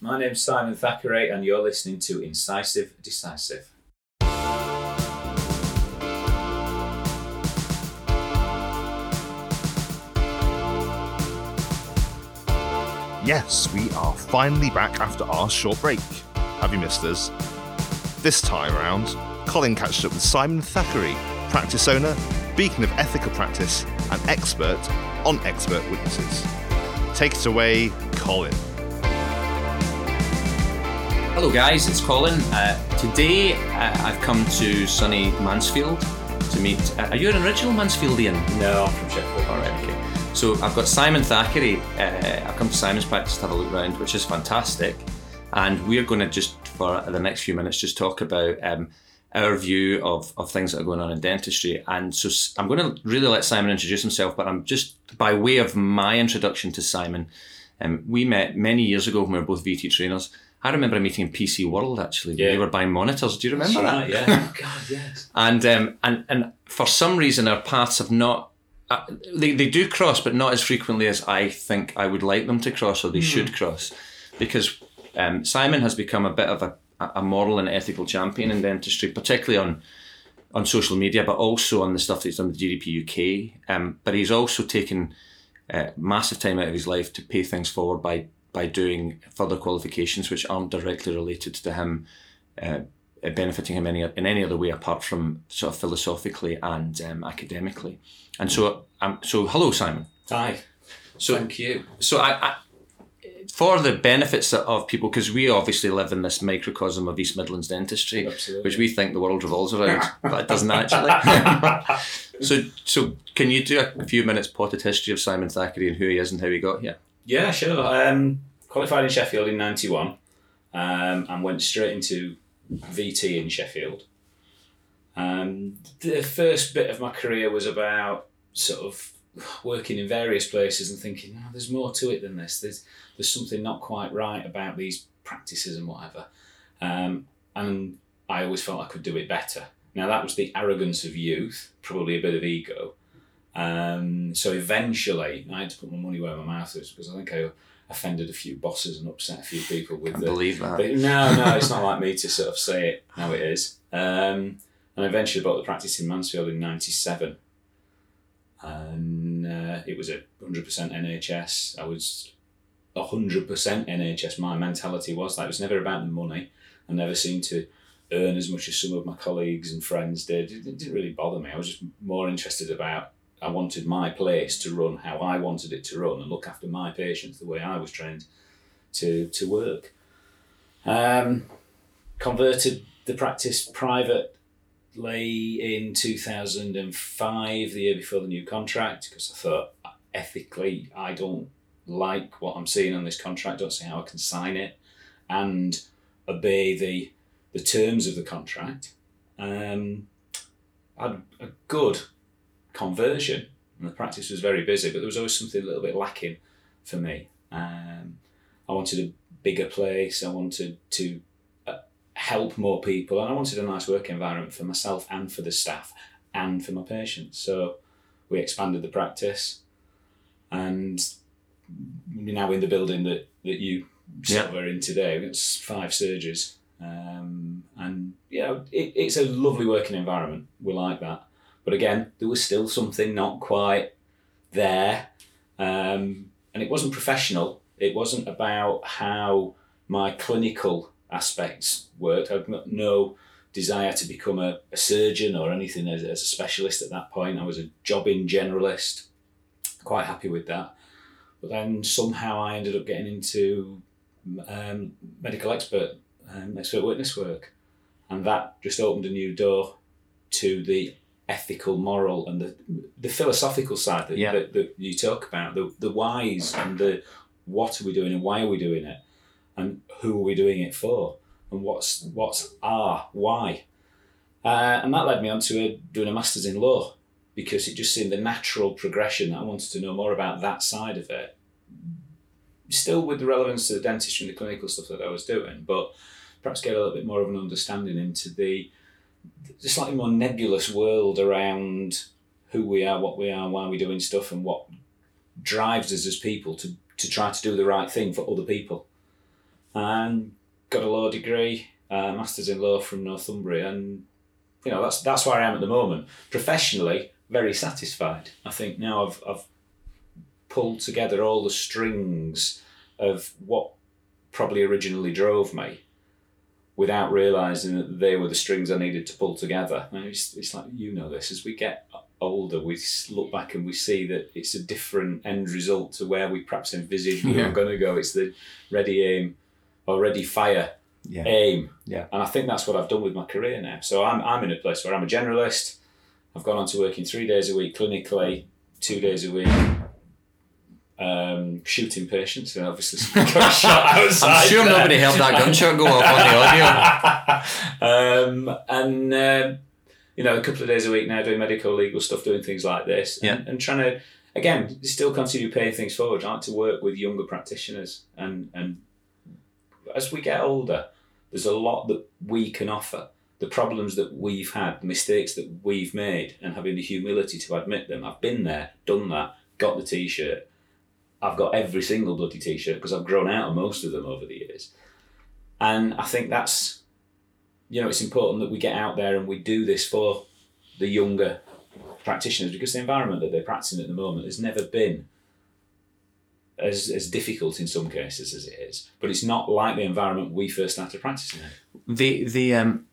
My name's Simon Thackeray, and you're listening to Incisive Decisive. Yes, we are finally back after our short break. Have you missed us? This time around, Colin catched up with Simon Thackeray, practice owner, beacon of ethical practice, and expert on expert witnesses. Take it away, Colin. Hello, guys, it's Colin. Uh, today uh, I've come to sunny Mansfield to meet. Uh, are you an original Mansfieldian? No, I'm from Sheffield. All right, okay. So I've got Simon Thackeray. Uh, I've come to Simon's practice to have a look around, which is fantastic. And we're going to just, for the next few minutes, just talk about um, our view of, of things that are going on in dentistry. And so I'm going to really let Simon introduce himself, but I'm just, by way of my introduction to Simon, um, we met many years ago when we were both VT trainers. I remember a meeting in PC World actually. Yeah. They were buying monitors. Do you remember that? Right, yeah. God, yes. and um, and and for some reason our paths have not uh, they, they do cross but not as frequently as I think I would like them to cross or they should cross because um, Simon has become a bit of a, a moral and ethical champion in dentistry particularly on on social media but also on the stuff that he's done with GDP UK um, but he's also taken uh, massive time out of his life to pay things forward by by doing further qualifications which aren't directly related to him uh, benefiting him any in any other way apart from sort of philosophically and um, academically. And so, um, so hello, Simon. Hi. So, Thank you. so I, I for the benefits of people, because we obviously live in this microcosm of East Midlands dentistry, Absolutely. which we think the world revolves around, but it doesn't actually. so, so can you do a few minutes potted history of Simon Thackeray and who he is and how he got here? Yeah, sure. Um, qualified in Sheffield in 91 um, and went straight into VT in Sheffield. Um, the first bit of my career was about sort of working in various places and thinking, oh, there's more to it than this. There's, there's something not quite right about these practices and whatever. Um, and I always felt I could do it better. Now, that was the arrogance of youth, probably a bit of ego. Um, so eventually, I had to put my money where my mouth is because I think I offended a few bosses and upset a few people with I the. believe that. But no, no, it's not like me to sort of say it how it is. Um, and I eventually bought the practice in Mansfield in '97, and uh, it was a hundred percent NHS. I was hundred percent NHS. My mentality was that it was never about the money. I never seemed to earn as much as some of my colleagues and friends did. It didn't really bother me. I was just more interested about. I wanted my place to run how I wanted it to run and look after my patients the way I was trained to to work. Um, converted the practice privately in 2005, the year before the new contract, because I thought ethically I don't like what I'm seeing on this contract, don't see how I can sign it and obey the the terms of the contract. Um, I had a good conversion and the practice was very busy, but there was always something a little bit lacking for me. Um, I wanted a bigger place. I wanted to uh, help more people, and I wanted a nice work environment for myself and for the staff and for my patients. So we expanded the practice, and we're now in the building that, that you sort Yeah. of are in today. It's five surgeries, um, and know it, it's a lovely working environment. We like that, but again, there was still something not quite there, um, and it wasn't professional. It wasn't about how my clinical aspects worked. I've got no desire to become a, a surgeon or anything as, as a specialist at that point. I was a jobbing generalist, quite happy with that. But then somehow I ended up getting into um, medical expert, um, expert witness work. And that just opened a new door to the ethical, moral, and the, the philosophical side that, Yeah. that, that you talk about, the, the whys and the what are we doing and why are we doing it and who are we doing it for and what's what's our why. Uh, and that led me on to a, doing a master's in law because it just seemed the natural progression. That I wanted to know more about that side of it. Still with the relevance to the dentistry and the clinical stuff that I was doing, but perhaps get a little bit more of an understanding into the, the slightly more nebulous world around who we are, what we are, why we're doing stuff, and what drives us as people to, to try to do the right thing for other people. and got a law degree, uh, masters in law from Northumbria, and you know that's that's where I am at the moment. Professionally, very satisfied. I think now I've I've pulled together all the strings of what probably originally drove me without realizing that they were the strings I needed to pull together. And it's, it's like you know this as we get older, we look back and we see that it's a different end result to where we perhaps envisaged we Yeah. were going to go. It's the ready aim or ready fire Yeah. aim. Yeah. And I think that's what I've done with my career now. So I'm, I'm in a place where I'm a generalist. I've gone on to working three days a week clinically, two days a week um, shooting patients, and obviously got shot outside. I'm sure there. nobody heard that gunshot go off on the audio. um, and um, you know, a couple of days a week now doing medical legal stuff, doing things like this, Yeah. and, and trying to again still continue paying things forward. I like to work with younger practitioners, and and as we get older, there's a lot that we can offer. The problems that we've had, the mistakes that we've made, and having the humility to admit them. I've been there, done that, got the t-shirt. I've got every single bloody t-shirt because I've grown out of most of them over the years. And I think that's, you know, it's important that we get out there and we do this for the younger practitioners because the environment that they're practicing at the moment has never been as, as difficult in some cases as it is. But it's not like the environment we first started practicing in. The the um,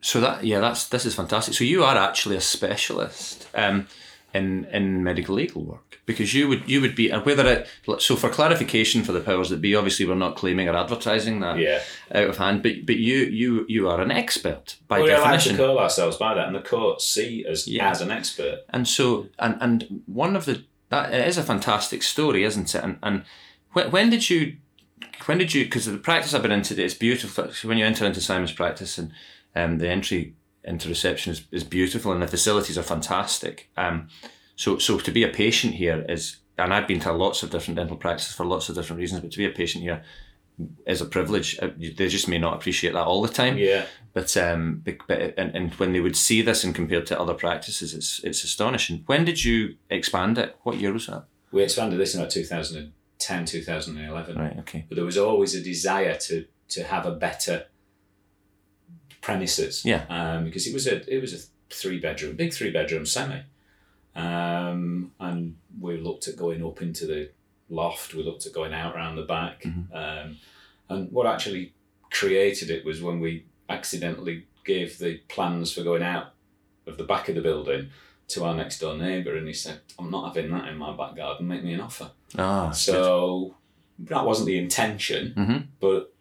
so that yeah, that's this is fantastic. So you are actually a specialist um, in in medical legal work because you would you would be and whether it so for clarification for the powers that be, obviously we're not claiming or advertising that Yeah. out of hand, but but you you you are an expert by definition we like to definition. call ourselves by that and the courts see us Yeah. as an expert. And so, and and one of the that it is a fantastic story, isn't it? And and when, when did you, when did you? Because the practice I've been into is beautiful. When you enter into Simon's practice, and um, the entry into reception is, is beautiful, and the facilities are fantastic. Um, so so to be a patient here is, and I've been to lots of different dental practices for lots of different reasons, but to be a patient here is a privilege. Uh, They just may not appreciate that all the time. Yeah. But um, but and, and when they would see this and compared to other practices, it's it's astonishing. When did you expand it? What year was that? We expanded this in about 2010, 2011. Right. Okay. But there was always a desire to to have a better premises. Yeah. Um, because it was a it was a three bedroom, big three bedroom semi. Um, and we looked at going up into the loft. We looked at going out around the back. Mm-hmm. Um, and what actually created it was when we accidentally gave the plans for going out of the back of the building to our next door neighbour, and he said, "I'm not having that in my back garden. Make me an offer." Ah. So that wasn't the intention, Mhm. but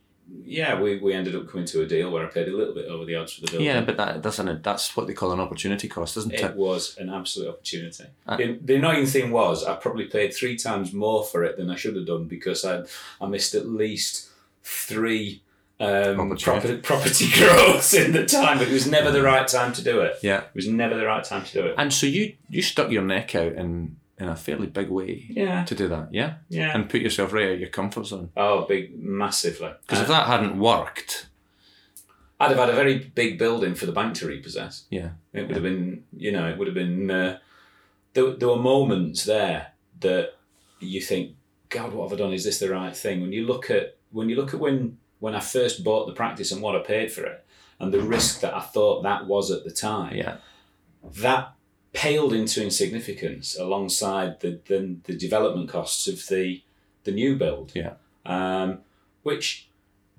yeah, we, we ended up coming to a deal where I paid a little bit over the odds for the building. Yeah, but that that's an that's what they call an opportunity cost, isn't it it? was an absolute opportunity. Uh, the, the annoying thing was I probably paid three times more for it than I should have done because I I missed at least three um, property, property growths in the time. It was never the right time to do it. Yeah. It was never the right time to do it. And so you you stuck your neck out in in a fairly big way Yeah, to do that, yeah, yeah. and put yourself right out of your comfort zone. oh, big, massively. Because if Uh, that hadn't worked, I'd have had a very big building for the bank to repossess. yeah, It would have been, you know, it would have been. Uh, there, there were moments there that you think, God, what have I done? Is this the right thing? When you look at when you look at when when I first bought the practice and what I paid for it, and the risk that I thought that was at the time, yeah, that paled into insignificance alongside the, the the development costs of the the new build. Yeah. Um, which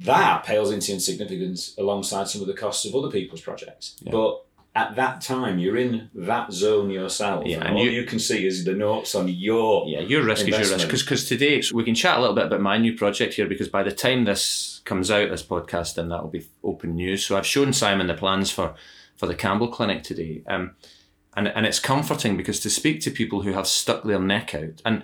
that pales into insignificance alongside some of the costs of other people's projects. Yeah. But at that time, you're in that zone yourself, Yeah, and, and all you- you, can see is the notes on your. yeah. Your risk is your risk. Because today so we can chat a little bit about my new project here. Because by the time this comes out, this podcast, then that will be open news. So I've shown Simon the plans for for the Campbell Clinic today. Um, and and it's comforting because to speak to people who have stuck their neck out and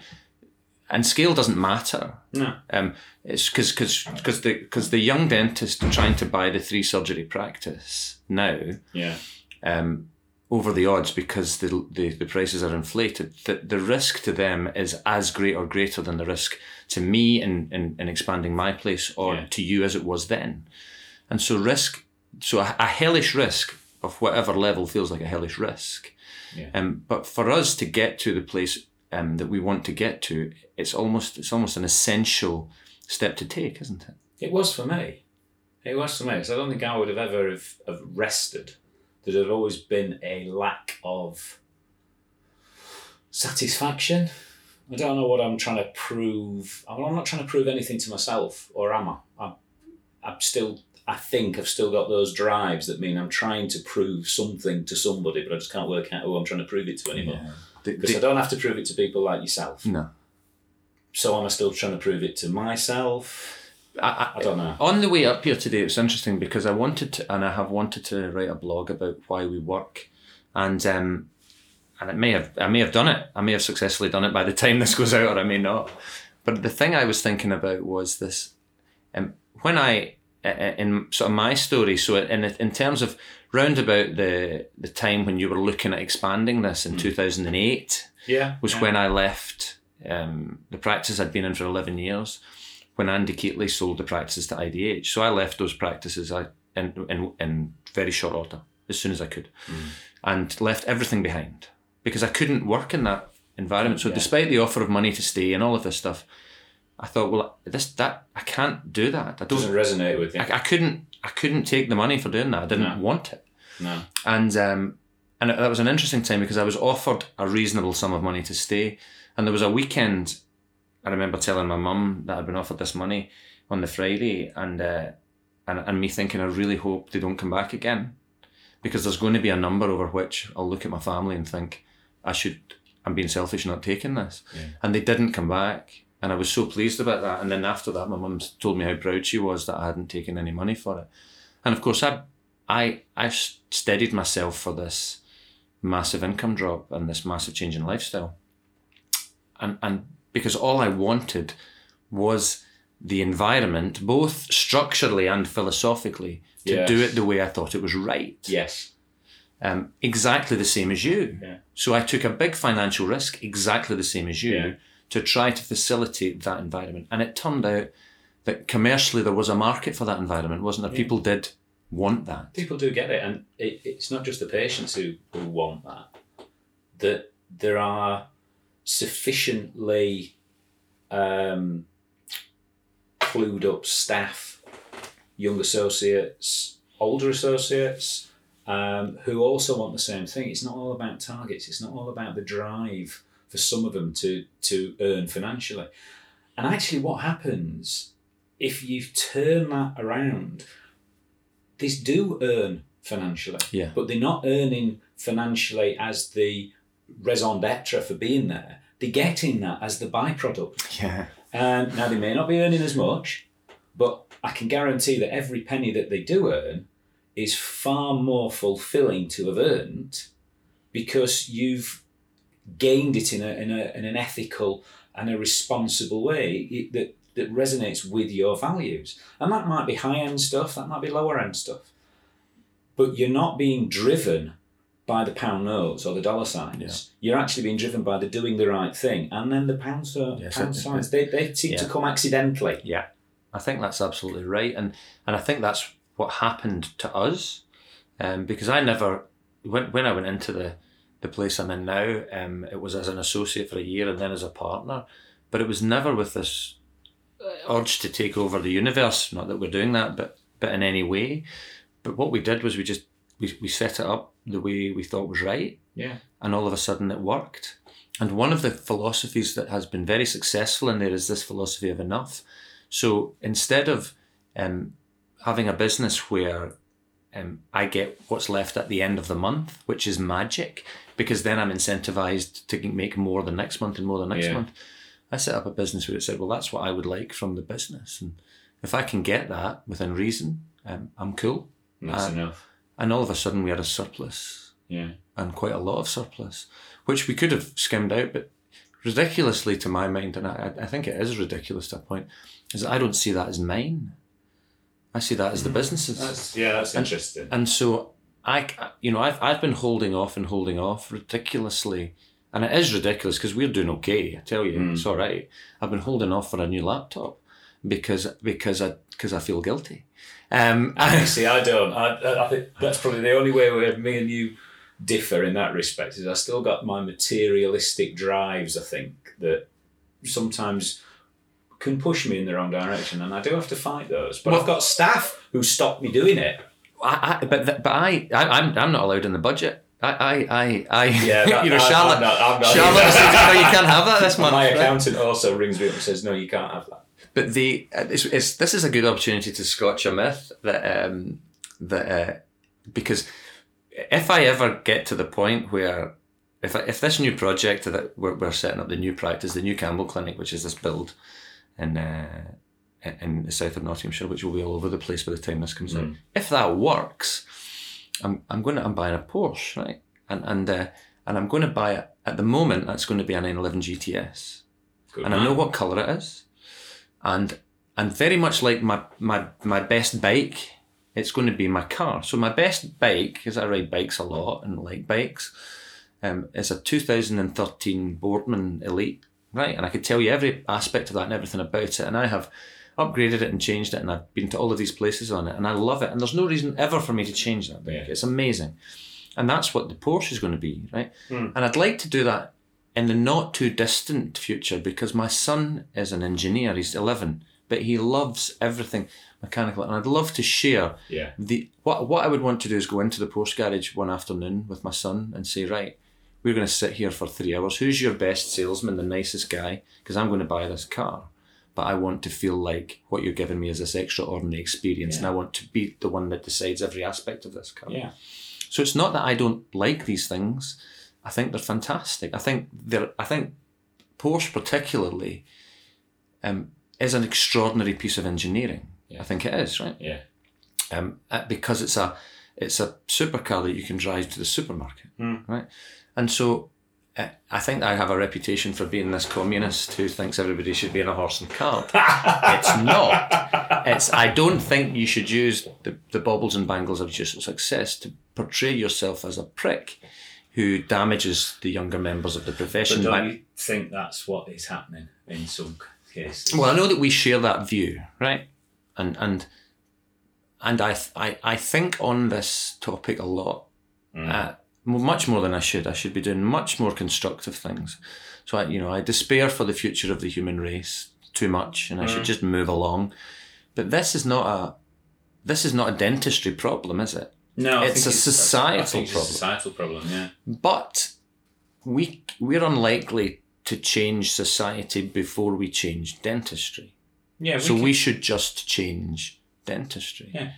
and scale doesn't matter. No. Um, it's because because because the because the young dentist trying to buy the three surgery practice now Yeah. um, over the odds because the, the the prices are inflated. The the risk to them is as great or greater than the risk to me in in, in expanding my place or Yeah. to you as it was then. And so risk, so a, a hellish risk of whatever level feels like a hellish risk. Yeah. Um, but for us to get to the place um, that we want to get to, it's almost it's almost an essential step to take, isn't it? It was for me. It was for me. So I don't think I would have ever have, have rested. There had always been a lack of satisfaction. I don't know what I'm trying to prove. I'm I'm not trying to prove anything to myself, or am I? I'm, I'm still. I think I've still got those drives that mean I'm trying to prove something to somebody, but I just can't work out who I'm trying to prove it to anymore. The- Because I don't have to prove it to people like yourself. no. So am I still trying to prove it to myself? I, I don't know. On the way up here today, it's interesting because I wanted to, and I have wanted to write a blog about why we work, and um, and it may have, I may have done it. I may have successfully done it by the time this goes out, or I may not. But the thing I was thinking about was this, um, when I, in sort of my story, so in in terms of round about the the time when you were looking at expanding this in two thousand and eight, Yeah. was yeah. when I left um, the practice I'd been in for 11 years when Andy Keatley sold the practices to IDH. So I left those practices I, in, in, in very short order, as soon as I could, and left everything behind because I couldn't work in that environment. So Yeah. despite the offer of money to stay and all of this stuff, I thought, well, this that I can't do that. I doesn't don't. resonate with you. I, I couldn't. I couldn't take the money for doing that. I didn't No. want it no. and um, and that was an interesting time because I was offered a reasonable sum of money to stay, and there was a weekend. I remember telling my mum that I'd been offered this money on the Friday, and uh, and and me thinking I really hope they don't come back again, because there's going to be a number over which I'll look at my family and think I should. I'm being selfish not taking this, and they didn't come back, and I was so pleased about that. And then after that, my mum told me how proud she was that I hadn't taken any money for it, and of course I I I steadied myself for this massive income drop and this massive change in lifestyle. And and because all I wanted was the environment, both structurally and philosophically, to Yes. do it the way I thought it was right. Yes. Um, exactly the same as you. Yeah. So I took a big financial risk, exactly the same as you, Yeah. To try to facilitate that environment. And it turned out that commercially there was a market for that environment, wasn't there? People did want that. People do get it, and it, it's not just the patients who, who want that. That there are sufficiently um, clued up staff, young associates, older associates, um, who also want the same thing. It's not all about targets. It's not all about the drive for some of them to to earn financially. And actually, what happens if you turn that around? These do earn financially, Yeah. but they're not earning financially as the raison d'etre for being there. They're getting that as the byproduct. Yeah. Um, now, they may not be earning as much, but I can guarantee that every penny that they do earn is far more fulfilling to have earned because you've gained it in, a, in, a, in an ethical and a responsible way that, that resonates with your values. And that might be high end stuff, that might be lower end stuff. But you're not being driven by the pound notes or the dollar signs. You're actually being driven by the doing the right thing. And then the pound, so, Yes, pound signs, they, they seem to come accidentally. Yeah, I think that's absolutely right, and and I think that's what happened to us, um, because I never when when I went into the the place I'm in now, um, it was as an associate for a year and then as a partner, but it was never with this uh, urge to take over the universe. Not that we're doing that, but but in any way. But what we did was we just we, we set it up the way we thought was right, Yeah. and all of a sudden it worked. And one of the philosophies that has been very successful in there is this philosophy of enough. So instead of um, having a business where um, I get what's left at the end of the month, which is magic, because then I'm incentivized to make more the next month and more the next Yeah. month. I set up a business where it said, well, that's what I would like from the business. And if I can get that within reason, um, I'm cool. And That's Uh, enough. And all of a sudden we had a surplus Yeah. and quite a lot of surplus, which we could have skimmed out, but ridiculously to my mind, and I, I think it is ridiculous to a point, is that I don't see that as mine. I see that as the businesses. That's yeah, that's interesting. And so I, you know, I've, I've been holding off and holding off ridiculously. And it is ridiculous because we're doing okay. I tell you, it's all right. I've been holding off for a new laptop because because I because I feel guilty. Um, I see. I don't. I, I- I think that's probably the only way where me and you differ in that respect. Is I still got my materialistic drives. I think that sometimes can push me in the wrong direction, and I do have to fight those. But Well- I've got staff who stop me doing it. I, I, but th- but I, I I'm I'm not allowed in the budget. I I I, I Yeah, that- you know I- Charlotte. I'm not- I'm not Charlotte says, no, you can't have that this month. My right? accountant also rings me up and says, "No, you can't have that." But the uh, it's, it's this is a good opportunity to scotch a myth that um, that uh, because if I ever get to the point where if I, if this new project that we're, we're setting up the new practice, the new Campbell Clinic, which is this build in uh, in the south of Nottinghamshire, which will be all over the place by the time this comes out. If that works, I'm I'm going to I'm buying a Porsche, right? And and uh, and I'm going to buy it at the moment. That's going to be a 911 GTS Good and I know what colour it is. And and very much like my, my my best bike, it's going to be my car. So my best bike, because I ride bikes a lot and like bikes, um, is a 2013 Boardman Elite, right? And I could tell you every aspect of that and everything about it. And I have upgraded it and changed it, and I've been to all of these places on it, and I love it. And there's no reason ever for me to change that bike. Yeah. It's amazing, and that's what the Porsche is going to be, right? Hmm. And I'd like to do that in the not too distant future because my son is an engineer. He's 11, but he loves everything mechanical, and I'd love to share Yeah. the what what I would want to do is go into the Porsche garage one afternoon with my son and say, right, we're going to sit here for three hours. Who's your best salesman, the nicest guy? Because I'm going to buy this car, but I want to feel like what you're giving me is this extraordinary experience, and I want to be the one that decides every aspect of this car. Yeah. So it's not that I don't like these things. I think they're fantastic. I think they're. I think Porsche particularly um, is an extraordinary piece of engineering. I think it is right Yeah. um, uh, because it's a it's a supercar that you can drive to the supermarket, right? And so uh, I think I have a reputation for being this communist who thinks everybody should be in a horse and cart. it's not. It's I don't think you should use the, the baubles and bangles of your success to portray yourself as a prick who damages the younger members of the profession. But don't by- you think that's what is happening in some cases? Well, I know that we share that view, right? And and and I th- I I think on this topic a lot, uh, mo- much more than I should. I should be doing much more constructive things. So I, you know, I despair for the future of the human race too much, and I should mm. just move along. But this is not a this is not a dentistry problem, is it? no, it's a societal I think it's problem. a societal problem. Yeah. But we we're unlikely to change society before we change dentistry. Yeah. so can- we should just change dentistry. Yeah.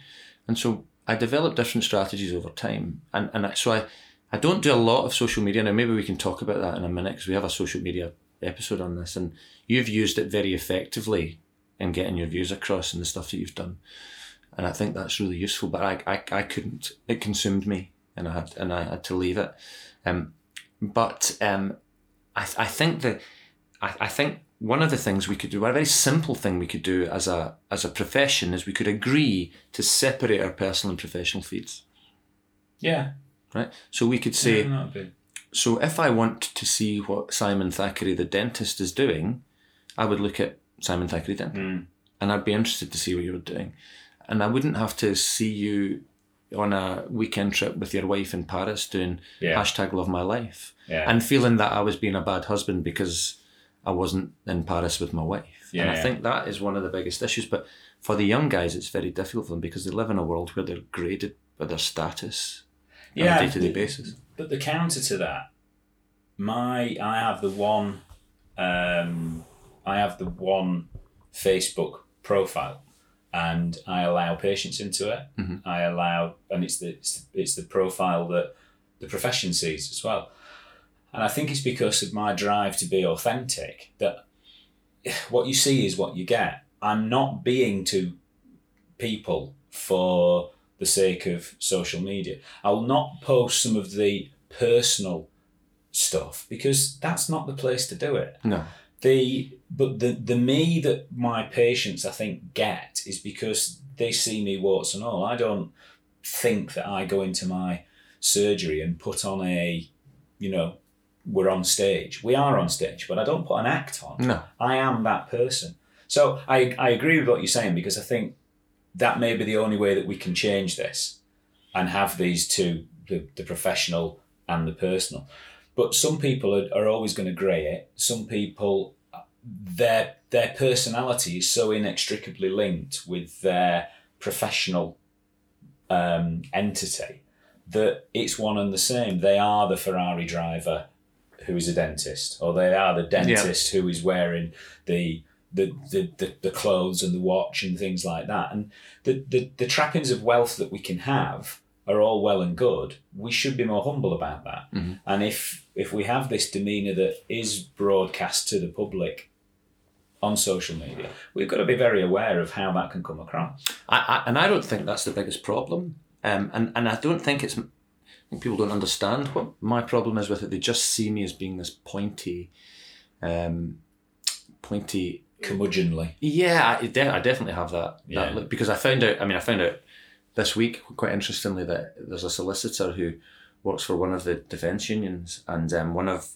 And so I developed different strategies over time, and and so I I don't do a lot of social media now. Maybe we can talk about that in a minute because we have a social media episode on this, and you've used it very effectively in getting your views across and the stuff that you've done, and I think that's really useful. But I I, I couldn't. It consumed me, and I had and I had to leave it. Um, but um, I I think that I, I think one of the things we could do, a very simple thing we could do as a as a profession, is we could agree to separate our personal and professional feeds. Yeah. Right. So we could say, Yeah, so if I want to see what Simon Thackeray, the dentist, is doing, I would look at Simon Thackeray Dent, Mm. and I'd be interested to see what you were doing, and I wouldn't have to see you on a weekend trip with your wife in Paris doing Yeah. hashtag Love My Life, Yeah. and feeling that I was being a bad husband because I wasn't in Paris with my wife. and I yeah. think that is one of the biggest issues. But for the young guys, it's very difficult for them because they live in a world where they're graded by their status Yeah, on a day to day basis. But the counter to that, my I have the one, um, I have the one Facebook profile, and I allow patients into it. Mhm. I allow, and it's the it's, it's the profile that the profession sees as well. And I think it's because of my drive to be authentic that what you see is what you get. I'm not being to people for the sake of social media. I will not post some of the personal stuff because that's not the place to do it. No. The but the the me that my patients I think get is because they see me warts and all. I don't think that I go into my surgery and put on a, you know, we're on stage. We are on stage, but I don't put an act on. No. I am that person. So I, I agree with what you're saying because I think that may be the only way that we can change this and have these two, the, the professional and the personal. But some people are, are always going to grey it. Some people their their personality is so inextricably linked with their professional um, entity that it's one and the same. They are the Ferrari driver who is a dentist, or they are the dentist who is wearing the the, the, the, the clothes and the watch and things like that. And the, the, the trappings of wealth that we can have are all well and good. We should be more humble about that. And if if we have this demeanour that is broadcast to the public on social media, we've got to be very aware of how that can come across. I, I, and I don't think that's the biggest problem. Um, and, and I don't think it's. I think people don't understand what my problem is with it. They just see me as being this pointy, um, pointy. Curmudgeonly. Yeah, I, de- I definitely have that. Yeah. that because I found out. I mean, I found out this week quite interestingly that there's a solicitor who works for one of the defence unions, and um, one of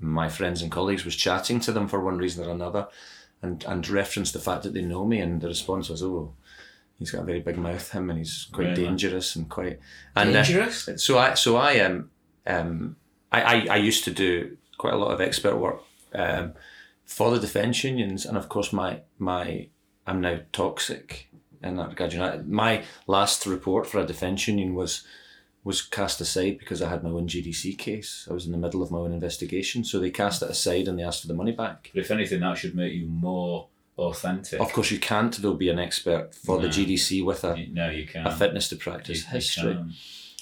my friends and colleagues was chatting to them for one reason or another, and and referenced the fact that they know me, and the response was, "Oh, he's got a very big mouth, him, and he's quite Really? dangerous and quite and uh, Dangerous? so I so I um um I, I, I used to do quite a lot of expert work um, for the defence unions, and of course my my I'm now toxic in that regard. You know, my last report for a defence union was was cast aside because I had my own GDC case. I was in the middle of my own investigation, so they cast it aside and they asked for the money back. But if anything, that should make you more authentic. Of course, you can't though be an expert for the GDC with a, You- No, you can't. a fitness to practice you history. can't.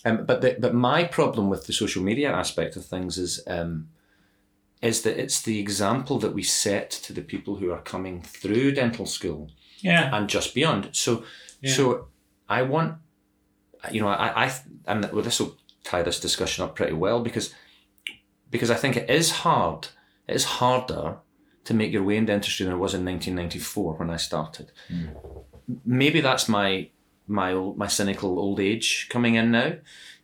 Um, but the, but my problem with the social media aspect of things is um, is that it's the example that we set to the people who are coming through dental school Yeah. and just beyond. So Yeah. so I want you know I I and well, this will tie this discussion up pretty well because because I think it is hard. It is harder to make your way in dentistry than it was in 1994 when I started. Hmm. Maybe that's my my old, my cynical old age coming in now.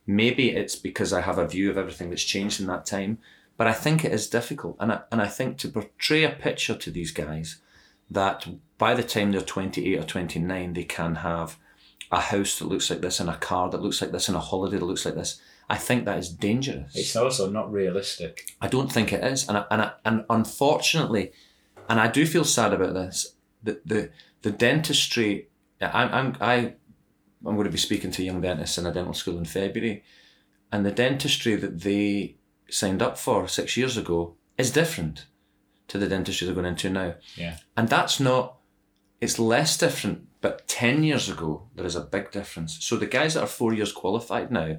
Maybe it's because I have a view of everything that's changed in that time. But I think it is difficult, and I, and I think to portray a picture to these guys that by the time they're 28 or 29, they can have a house that looks like this and a car that looks like this and a holiday that looks like this. I think that is dangerous. It's also not realistic. I don't think it is, and I, and I, and unfortunately, and I do feel sad about this. The the the dentistry. I'm I'm I I'm going to be speaking to young dentists in a dental school in February, and the dentistry that they signed up for six years ago is different to the dentistry they're going into now, Yeah. and that's not. It's less different, but ten years ago there is a big difference. So the guys that are four years qualified now,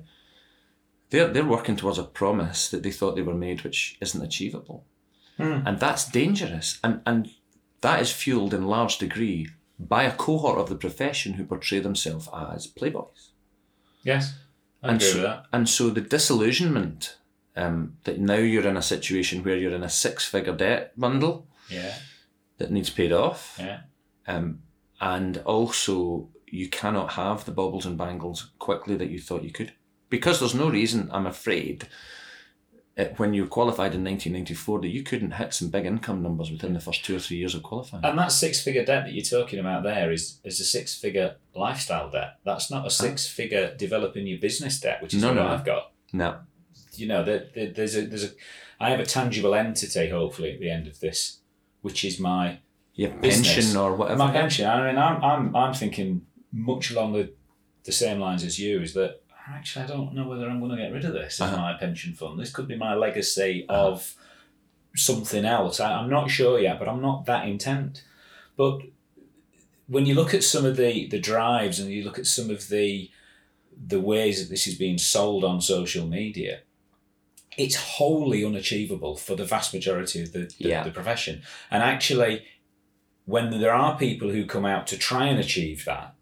they're they're working towards a promise that they thought they were made, which isn't achievable, hmm. and that's dangerous. And and that is fueled in large degree by a cohort of the profession who portray themselves as playboys. Yes. I And agree so, with that. and so the disillusionment um, that now you're in a situation where you're in a six-figure debt bundle Yeah. that needs paid off, Yeah. um, and also you cannot have the baubles and bangles quickly that you thought you could because there's no reason i'm afraid uh, when you qualified in 1994 that you couldn't hit some big income numbers within the first two or three years of qualifying And that six figure debt that you're talking about there is, is a six figure lifestyle debt. That's not a six figure developing your business debt, which is No, what no. I've got. no You know, there, there, there's a there's a I have a tangible entity hopefully at the end of this, which is my your Business. pension or whatever my pension. I mean, I'm I'm I'm thinking much along the, the same lines as you. Is that actually I don't know whether I'm going to get rid of this as Uh-huh. my pension fund. This could be my legacy of something else. I, I'm not sure yet, but I'm not that intent. But when you look at some of the the drives and you look at some of the the ways that this is being sold on social media, it's wholly unachievable for the vast majority of the, the, Yeah. the profession. And actually, when there are people who come out to try and achieve that,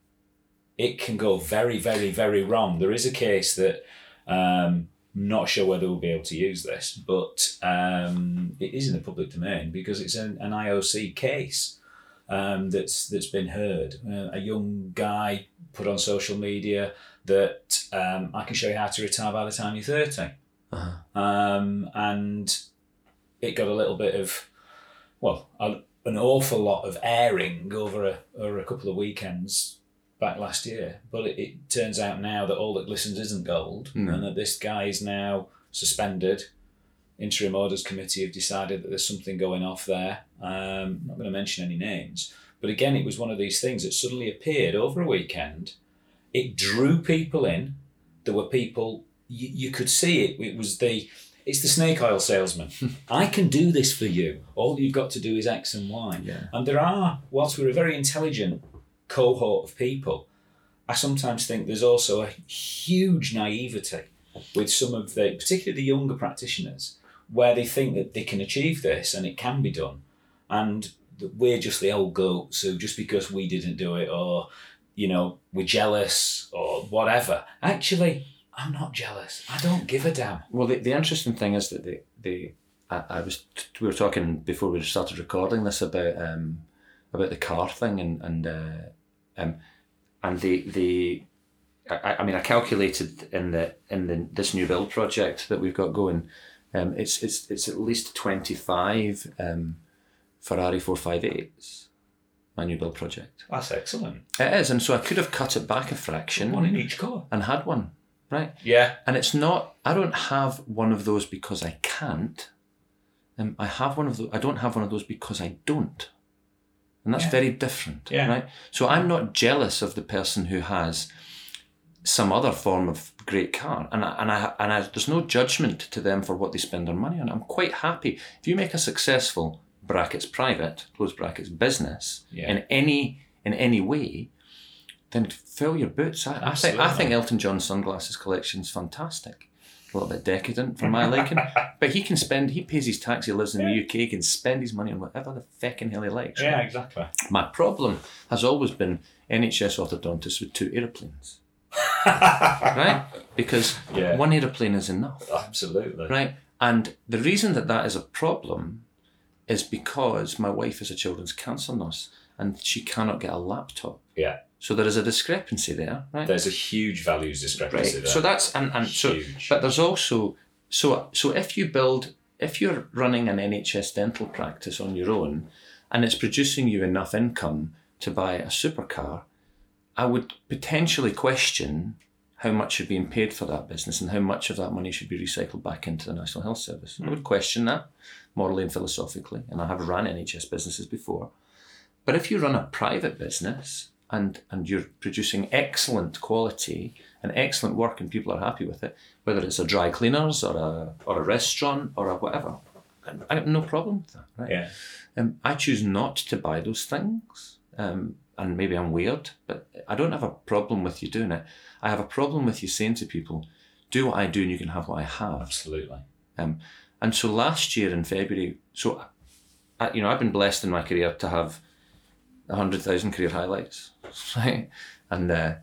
it can go very, very, very wrong. There is a case that um, I'm not sure whether we'll be able to use this, but um, it is in the public domain because it's an, an IOC case um, that's that's been heard. Uh, a young guy put on social media that um, I can show you how to retire by the time you're thirty, Uh-huh. um, and it got a little bit of well, a, an awful lot of airing over a over a couple of weekends back last year. But it, it turns out now that all that glistens isn't gold, No. and that this guy is now suspended interim orders committee have decided that there's something going off there. Um, I'm not going to mention any names, but again, it was one of these things that suddenly appeared over a weekend. It drew people in. There were people you, you could see it. It was the it's the snake oil salesman. I can do this for you. All you've got to do is X and Y. Yeah. And there are, whilst we're a very intelligent cohort of people, I sometimes think there's also a huge naivety with some of the, particularly the younger practitioners, where they think that they can achieve this and it can be done. And that we're just the old goats who, just because we didn't do it or, you know, we're jealous or whatever. Actually, I'm not jealous. I don't give a damn. Well, the, the interesting thing is that the the I, I was we were talking before we started recording this about um about the car thing and and uh, um and the the I, I mean I calculated in the in the this new build project that we've got going um it's it's it's at least twenty five um Ferrari four five eights my new build project That's excellent. it is and so I could have cut it back a fraction One in each car. and had one right Yeah. and it's not i don't have one of those because i can't um, i have one of those i don't have one of those because i don't and that's Yeah. very different Yeah. right so i'm not jealous of the person who has some other form of great car and I, and I and I, there's no judgment to them for what they spend their money on i'm quite happy if you make a successful brackets private close brackets business Yeah. in any in any way then fill your boots I, I think I think Elton John's sunglasses collection is fantastic a little bit decadent for my liking but he can spend he pays his tax he lives in the UK he can spend his money on whatever the feckin' hell he likes right? exactly. my problem has always been NHS orthodontists with two aeroplanes right because Yeah. one aeroplane is enough Absolutely. right and the reason that that is a problem is because my wife is a children's cancer nurse and she cannot get a laptop Yeah. So there is a discrepancy there right? There's a huge values discrepancy right. there. so that's and, and so but there's also so so if you build if you're running an nhs dental practice on your own and it's producing you enough income to buy a supercar i would potentially question how much you're being paid for that business and how much of that money should be recycled back into the national health service. I would hmm. question that morally and philosophically and i have run nhs businesses before. But if you run a private business and and you're producing excellent quality and excellent work and people are happy with it, whether it's a dry cleaners or a or a restaurant or a whatever, I have no problem with that. Right? yeah. Um, I choose not to buy those things. Um, and maybe I'm weird, but I don't have a problem with you doing it. I have a problem with you saying to people, "Do what I do, and you can have what I have." Absolutely. Um, and so last year in February, so I, you know, I've been blessed in my career to have a hundred thousand career highlights, right? And uh,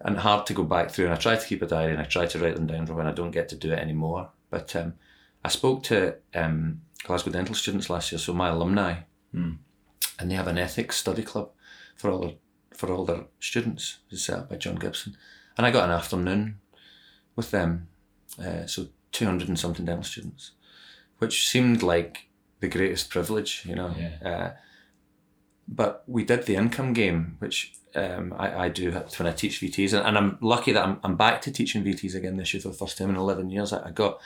and hard to go back through. And I try to keep a diary and I try to write them down for when I don't get to do it anymore. But um, I spoke to um, Glasgow dental students last year, so my alumni, and they have an ethics study club for all their for all their students. It's set up by John Gibson, and I got an afternoon with them. Uh, so two hundred and something dental students, which seemed like the greatest privilege, you know. Yeah. Uh, but we did the income game, which um, I, I do when I teach VTs, and, and I'm lucky that I'm, I'm back to teaching VTs again this year for the first time in 11 years. I, I got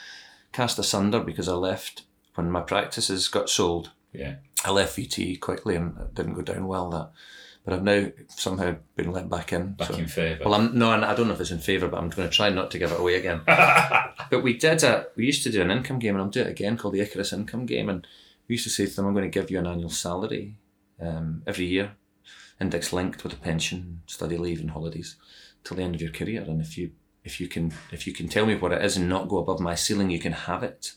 cast asunder because I left when my practices got sold. Yeah. I left VT quickly and it didn't go down well. That, but I've now somehow been let back in. Back so- in favour. well, I'm no, I don't know if it's in favour, but I'm going to try not to give it away again. but we did a, we used to do an income game, and I'll do it again called the Icarus Income Game. And we used to say to them, "I'm going to give you an annual salary um, every year, index linked with a pension, study leave, and holidays till the end of your career. And if you if you can if you can tell me what it is and not go above my ceiling, you can have it.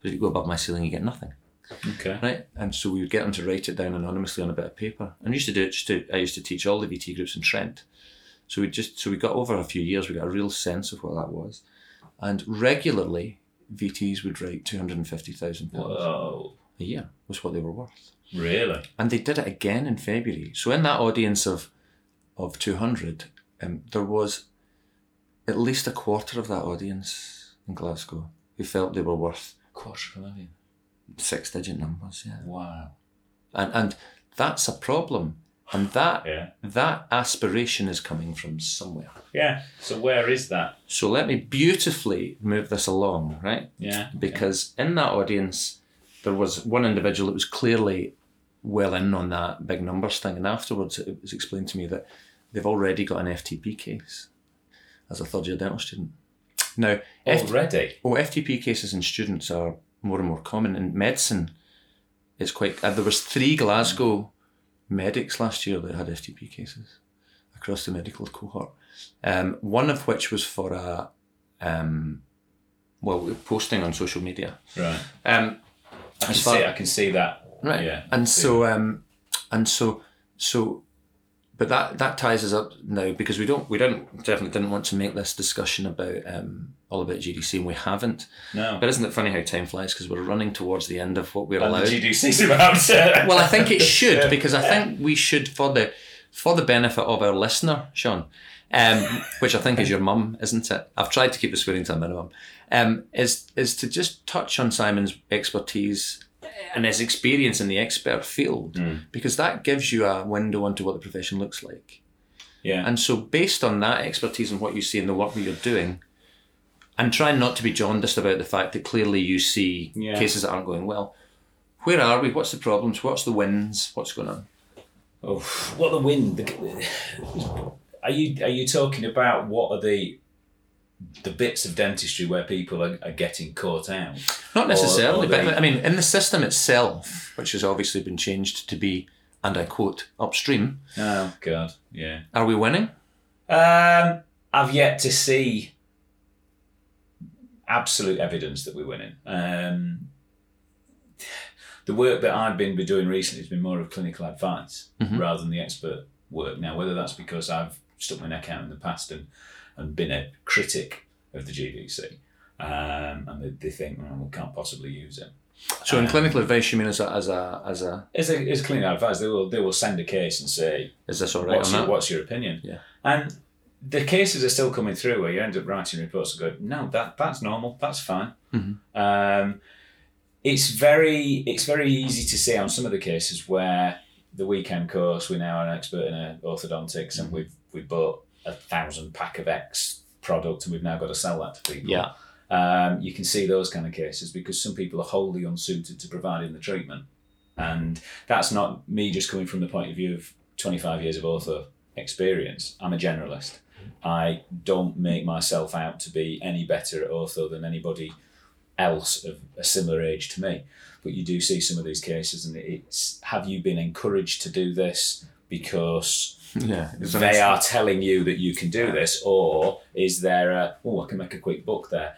But if you go above my ceiling, you get nothing." okay. right? And so we would get them to write it down anonymously on a bit of paper. And we used to do it just to, I used to teach all the VT groups in Trent. So we just, so we got over a few years, we got a real sense of what that was. And regularly, VTs would write £250,000 Whoa. a year, was what they were worth. Really? And they did it again in February. So in that audience of, of 200, um, there was at least a quarter of that audience in Glasgow who felt they were worth Quarter of a million. six digit numbers, yeah. Wow. and and that's a problem and that Yeah. that aspiration is coming from somewhere. Yeah. So where is that? So let me beautifully move this along, right? Yeah. Because in that audience, there was one individual that was clearly well in on that big numbers thing, and afterwards it was explained to me that they've already got an FTP case as a third year dental student. Now, F- Already. oh, FTP cases in students are more and more common in medicine. It's quite. Uh, there was three Glasgow medics last year that had FTP cases across the medical cohort. Um, one of which was for a, um, well, posting on social media. Right. Um, I can As far- see. I can see that. Right. Yeah. And so, um, and so, so, but that that ties us up now because we don't, we don't definitely didn't want to make this discussion about um, all about GDC, and we haven't. No. But isn't it funny how time flies because we're running towards the end of what we're And allowed? the GDC's about to. well, I think it should because I think we should for the for the benefit of our listener, Sean, um, which I think is your mum, isn't it? I've tried to keep the swearing to a minimum. Um, is is to just touch on Simon's expertise and his experience in the expert field hmm. because that gives you a window onto what the profession looks like. Yeah. And so, based on that expertise and what you see in the work that you're doing, and trying not to be jaundiced about the fact that clearly you see Yeah. cases that aren't going well, where are we? What's the problems? What's the wins? What's going on? Oh, what the wind? The, are you are you talking about what are the the bits of dentistry where people are, are getting caught out? Not necessarily, or but they- I mean, in the system itself, which has obviously been changed to be, and I quote, upstream, Oh God, yeah. are we winning? Um, I've yet to see absolute evidence that we're winning. Um, the work that I've been doing recently has been more of clinical advice rather than the expert work. Now, whether that's because I've stuck my neck out in the past and, and been a critic of the GDC, um, and they, they think, well, we can't possibly use it. So, in clinical advice, you mean as a, as a, as a, As, a, as clinical advice, they will they will send a case and say, is this all right what's, your, what's your opinion? Yeah. And the cases are still coming through where you end up writing reports and go, no, that that's normal, that's fine. Mm-hmm. Um, it's very it's very easy to see on some of the cases where the weekend course We now are an expert in orthodontics Mm-hmm. and we've we've bought a thousand pack of X product and we've now got to sell that to people. Yeah. Um, you can see those kind of cases because some people are wholly unsuited to providing the treatment. And that's not me just coming from the point of view of 25 years of ortho experience. I'm a generalist. I don't make myself out to be any better at ortho than anybody else of a similar age to me. But you do see some of these cases, and it's have you been encouraged to do this because Yeah. They are telling you that you can do this, or is there a oh I can make a quick book there?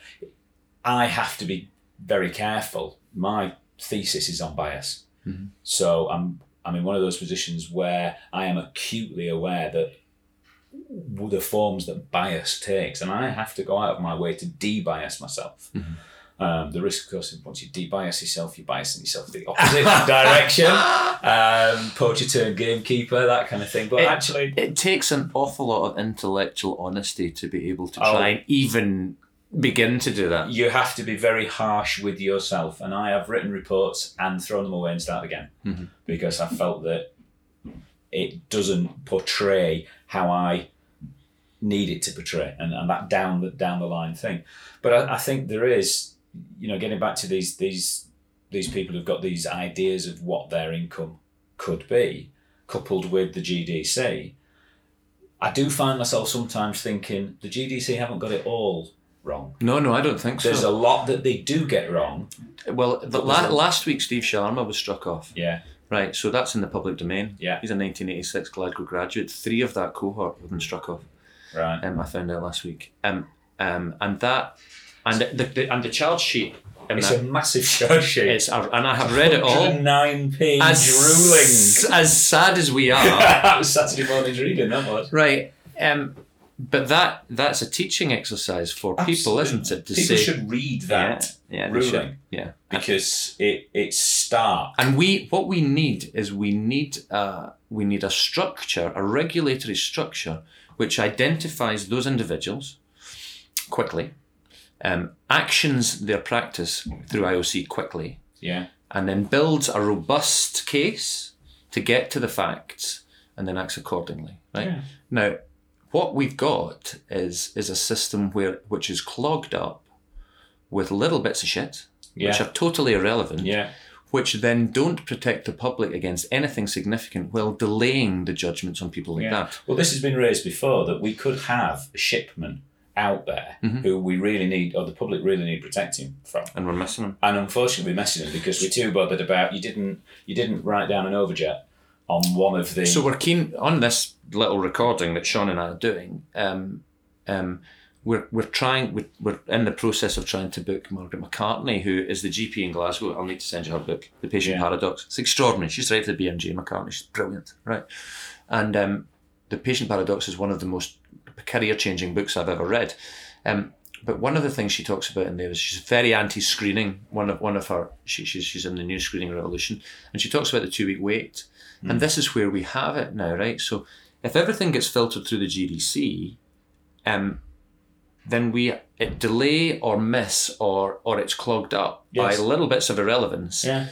I have to be very careful. My thesis is on bias, so I'm I'm in one of those positions where I am acutely aware that the forms that bias takes, and I have to go out of my way to de-bias myself. Um, the risk, of course, is once you de-bias yourself, you're biasing yourself the opposite direction. Um, poacher turned gamekeeper, that kind of thing. But It- actually, It takes an awful lot of intellectual honesty to be able to Oh. try and even begin to do that. you have to be very harsh with yourself. And I have written reports and thrown them away and started again because I felt that it doesn't portray how I need it to portray, and, and that down the down the line thing. But I, I think there is, you know, getting back to these these these people who've got these ideas of what their income could be, coupled with the GDC. I do find myself sometimes thinking the GDC haven't got it all wrong. No, no, I don't think There's so. There's a lot that they do get wrong. well, the, la- last week Steve Sharma was struck off. Yeah, Right, so that's in the public domain. Yeah. He's a 1986 Glasgow graduate. Three of that cohort have been struck off. right. Um, I found out last week. Um, um, and that, and the, the and the charge sheet. In It's that, a massive show sheet. it's and I have read it all. Nine page As, ruling. as sad as we are, that was Saturday morning's reading. That was. right? Um, but that that's a teaching exercise for people, isn't it? To People say, should read that yeah, yeah, they ruling should. yeah. because it it's stark. And we, what we need is we need uh, we need a structure, a regulatory structure, which identifies those individuals quickly, um, actions their practice through IOC quickly, Yeah, and then builds a robust case to get to the facts and then acts accordingly. Right Yeah. now, what we've got is is a system where which is clogged up with little bits of shit, which are totally irrelevant, Yeah. which then don't protect the public against anything significant while delaying the judgments on people like Yeah. that. Well, this has been raised before that we could have a shipman out there Mm-hmm. who we really need, or the public really need protecting from. And we're missing them. And unfortunately, we're messing them because we're too bothered about you didn't you didn't write down an overjet on one of the. So we're keen on this little recording that Sean and I are doing. Um, um, we're we're trying we're, we're in the process of trying to book Margaret McCartney, who is the GP in Glasgow. I'll need to send you her book, The Patient Yeah. Paradox. It's extraordinary. She's right to the BMJ McCartney. She's brilliant, right? And um, The Patient Paradox is one of the most career changing books I've ever read. Um, but one of the things she talks about in there is she's very anti-screening. One of one of her she, she's she's in the new screening revolution, and she talks about the two week wait. And this is where we have it now, right? So if everything gets filtered through the GDC, um, then we it delay or miss or or it's clogged up Yes. by little bits of irrelevance. yeah.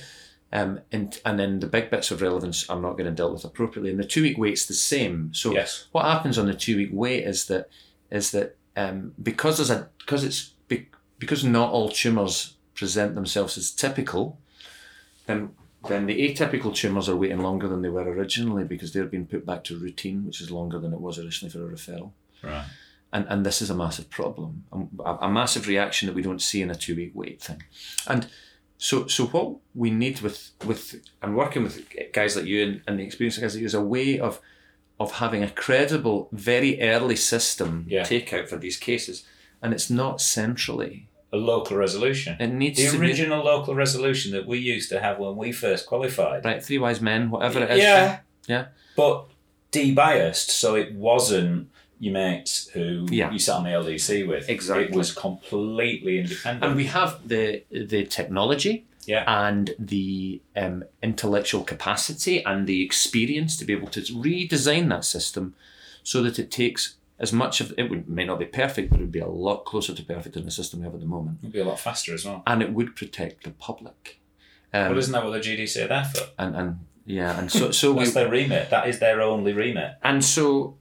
Um, and and then the big bits of relevance are not getting dealt with appropriately. And the two week wait's the same. So Yes. what happens on the two week wait is that is that um, because there's a because it's be, because not all tumours present themselves as typical, then then the atypical tumours are waiting longer than they were originally because they're being put back to routine, which is longer than it was originally for a referral. Right. And, and this is a massive problem, a, a massive reaction that we don't see in a two week wait thing. And so so what we need with with and working with guys like you and, and the experienced guys like you is a way of of having a credible, very early system Yeah. takeout for these cases. And it's not centrally. A local resolution. It needs the to be original local resolution that we used to have when we first qualified. right, three wise men, whatever it is. Yeah. Yeah. But debiased, so it wasn't your mates who Yeah. you sat on the LDC with. Exactly. It was completely independent. And we have the the technology yeah. and the um, intellectual capacity and the experience to be able to redesign that system so that it takes as much of it would, may not be perfect, but it would be a lot closer to perfect than the system we have at the moment, It'd be a lot faster as well. and it would protect the public. Um, well, isn't that what the GDC are there for? and and yeah, and so so we, That's their remit. That is their only remit. and so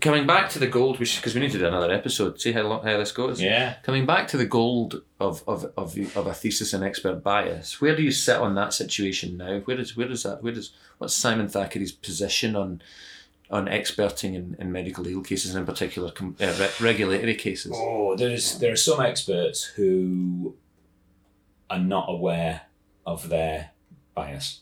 coming back to the gold, which because we need to do another episode. See how long, how this goes. Yeah. Coming back to the gold of, of, of, of a thesis and expert bias, where do you sit on that situation now? Where does where does that where does what's Simon Thackeray's position on on experting in, in medical legal cases and in particular com, uh, re- regulatory cases? Oh, there's there are some experts who are not aware of their bias.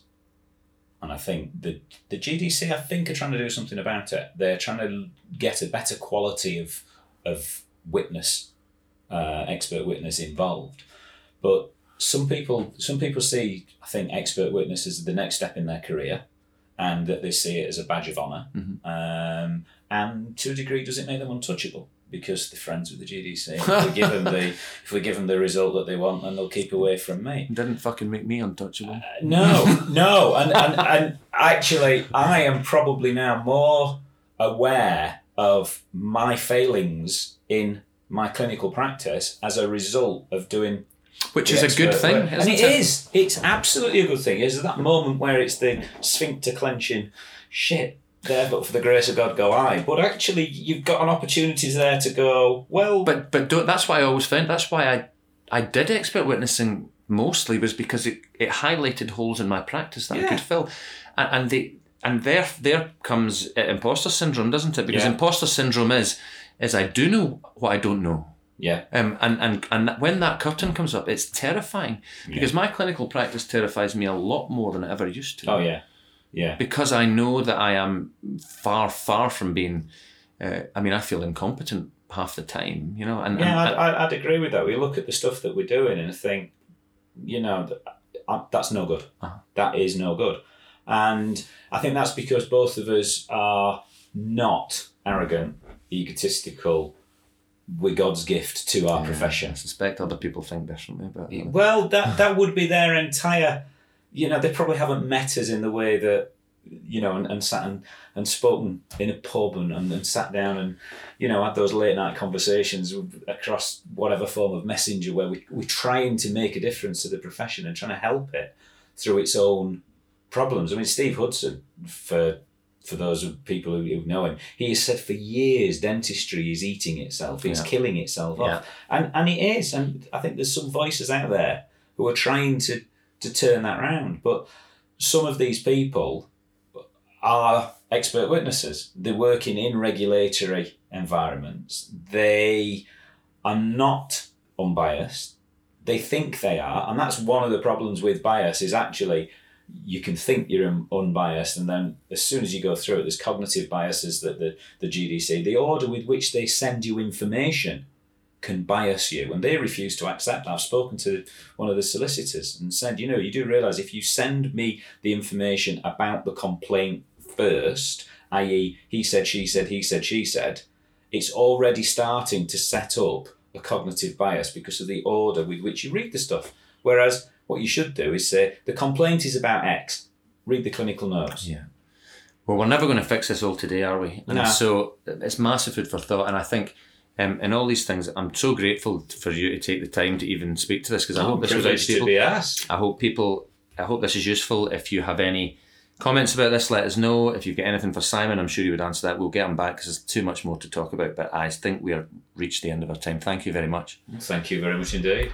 And I think the the GDC, I think, are trying to do something about it. They're trying to get a better quality of of witness, uh, expert witness involved. But some people, some people see, I think, expert witness as the next step in their career, and that they see it as a badge of honor Um, and to a degree, does it make them untouchable? Because they're friends with the GDC. If we give them the if we give them the result that they want, then they'll keep away from me. It didn't fucking make me untouchable. Uh, no, no, and, and and actually, I am probably now more aware of my failings in my clinical practice as a result of doing Which is a good thing, isn't and it? it is. It's absolutely a good thing. Is that moment where it's the sphincter clenching shit. There, but for the grace of God, go I. But actually, you've got an opportunity there to go. Well, But but don't, that's why I always found that's why I I did expert witnessing mostly was because it, it highlighted holes in my practice that I could fill, and, and they and there there comes uh, imposter syndrome, doesn't it? Because Yeah. imposter syndrome is is I do know what I don't know. yeah, Um, and, and, and when that curtain comes up, it's terrifying because my clinical practice terrifies me a lot more than it ever used to oh yeah, yeah, because I know that I am far, far from being. Uh, I mean, I feel incompetent half the time, you know. And, yeah. and, I'd, I'd, agree with that. We look at the stuff that we're doing and think, you know, uh, that's no good. Uh-huh. That is no good. And I think that's because both of us are not arrogant, egotistical. We're God's gift to our profession. I suspect other people think differently, but uh, Well, that that would be their entire. You know, they probably haven't met us in the way that you know, and, and sat and, and spoken in a pub and, and, and sat down and you know had those late night conversations across whatever form of messenger where we we're trying to make a difference to the profession and trying to help it through its own problems. I mean, Steve Hudson, for for those of people who, who know him, he has said for years dentistry is eating itself, it's Yeah. killing itself Yeah. off, and and it is. And I think there's some voices out there who are trying to to turn that round, but some of these people are expert witnesses. They're working in regulatory environments. They are not unbiased. They think they are, and that's one of the problems with bias. Is actually you can think you're unbiased, and then as soon as you go through it, there's cognitive biases that the the GDC, the order with which they send you information, can bias you, and they refuse to accept. I've spoken to one of the solicitors and said, you know, you do realise if you send me the information about the complaint first, i.e., he said, she said, he said, she said, it's already starting to set up a cognitive bias because of the order with which you read the stuff. Whereas what you should do is say, the complaint is about X, read the clinical notes. Yeah. Well, we're never going to fix this all today, are we? And No. so it's massive food for thought. And I think um, in all these things, I'm so grateful for you to take the time to even speak to this because I hope this was out privileged to to people. be asked. I hope people, I hope this is useful. If you have any comments about this, let us know. If you've got anything for Simon, I'm sure he would answer that. We'll get him back because there's too much more to talk about. But I think we have reached the end of our time. Thank you very much. Thank you very much indeed.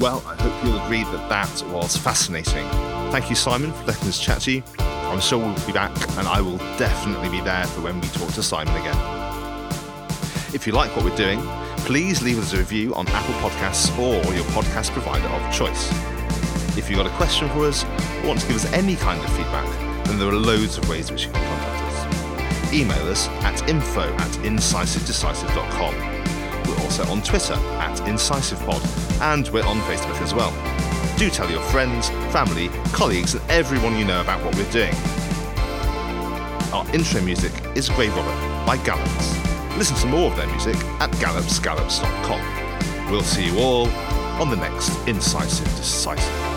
Well, I hope you'll agree that that was fascinating. Thank you, Simon, for letting us chat to you. I'm sure we'll be back, and I will definitely be there for when we talk to Simon again. If you like what we're doing, please leave us a review on Apple Podcasts or your podcast provider of choice. If you've got a question for us or want to give us any kind of feedback, then there are loads of ways which you can contact us. Email us at info at incisivedecisive.com. We're also on Twitter at IncisivePod, and we're on Facebook as well. Do tell your friends, family, colleagues, and everyone you know about what we're doing. Our intro music is Grey Robert by Gallops. Listen to more of their music at gallopsgallops.com. We'll see you all on the next Incisive Decisive.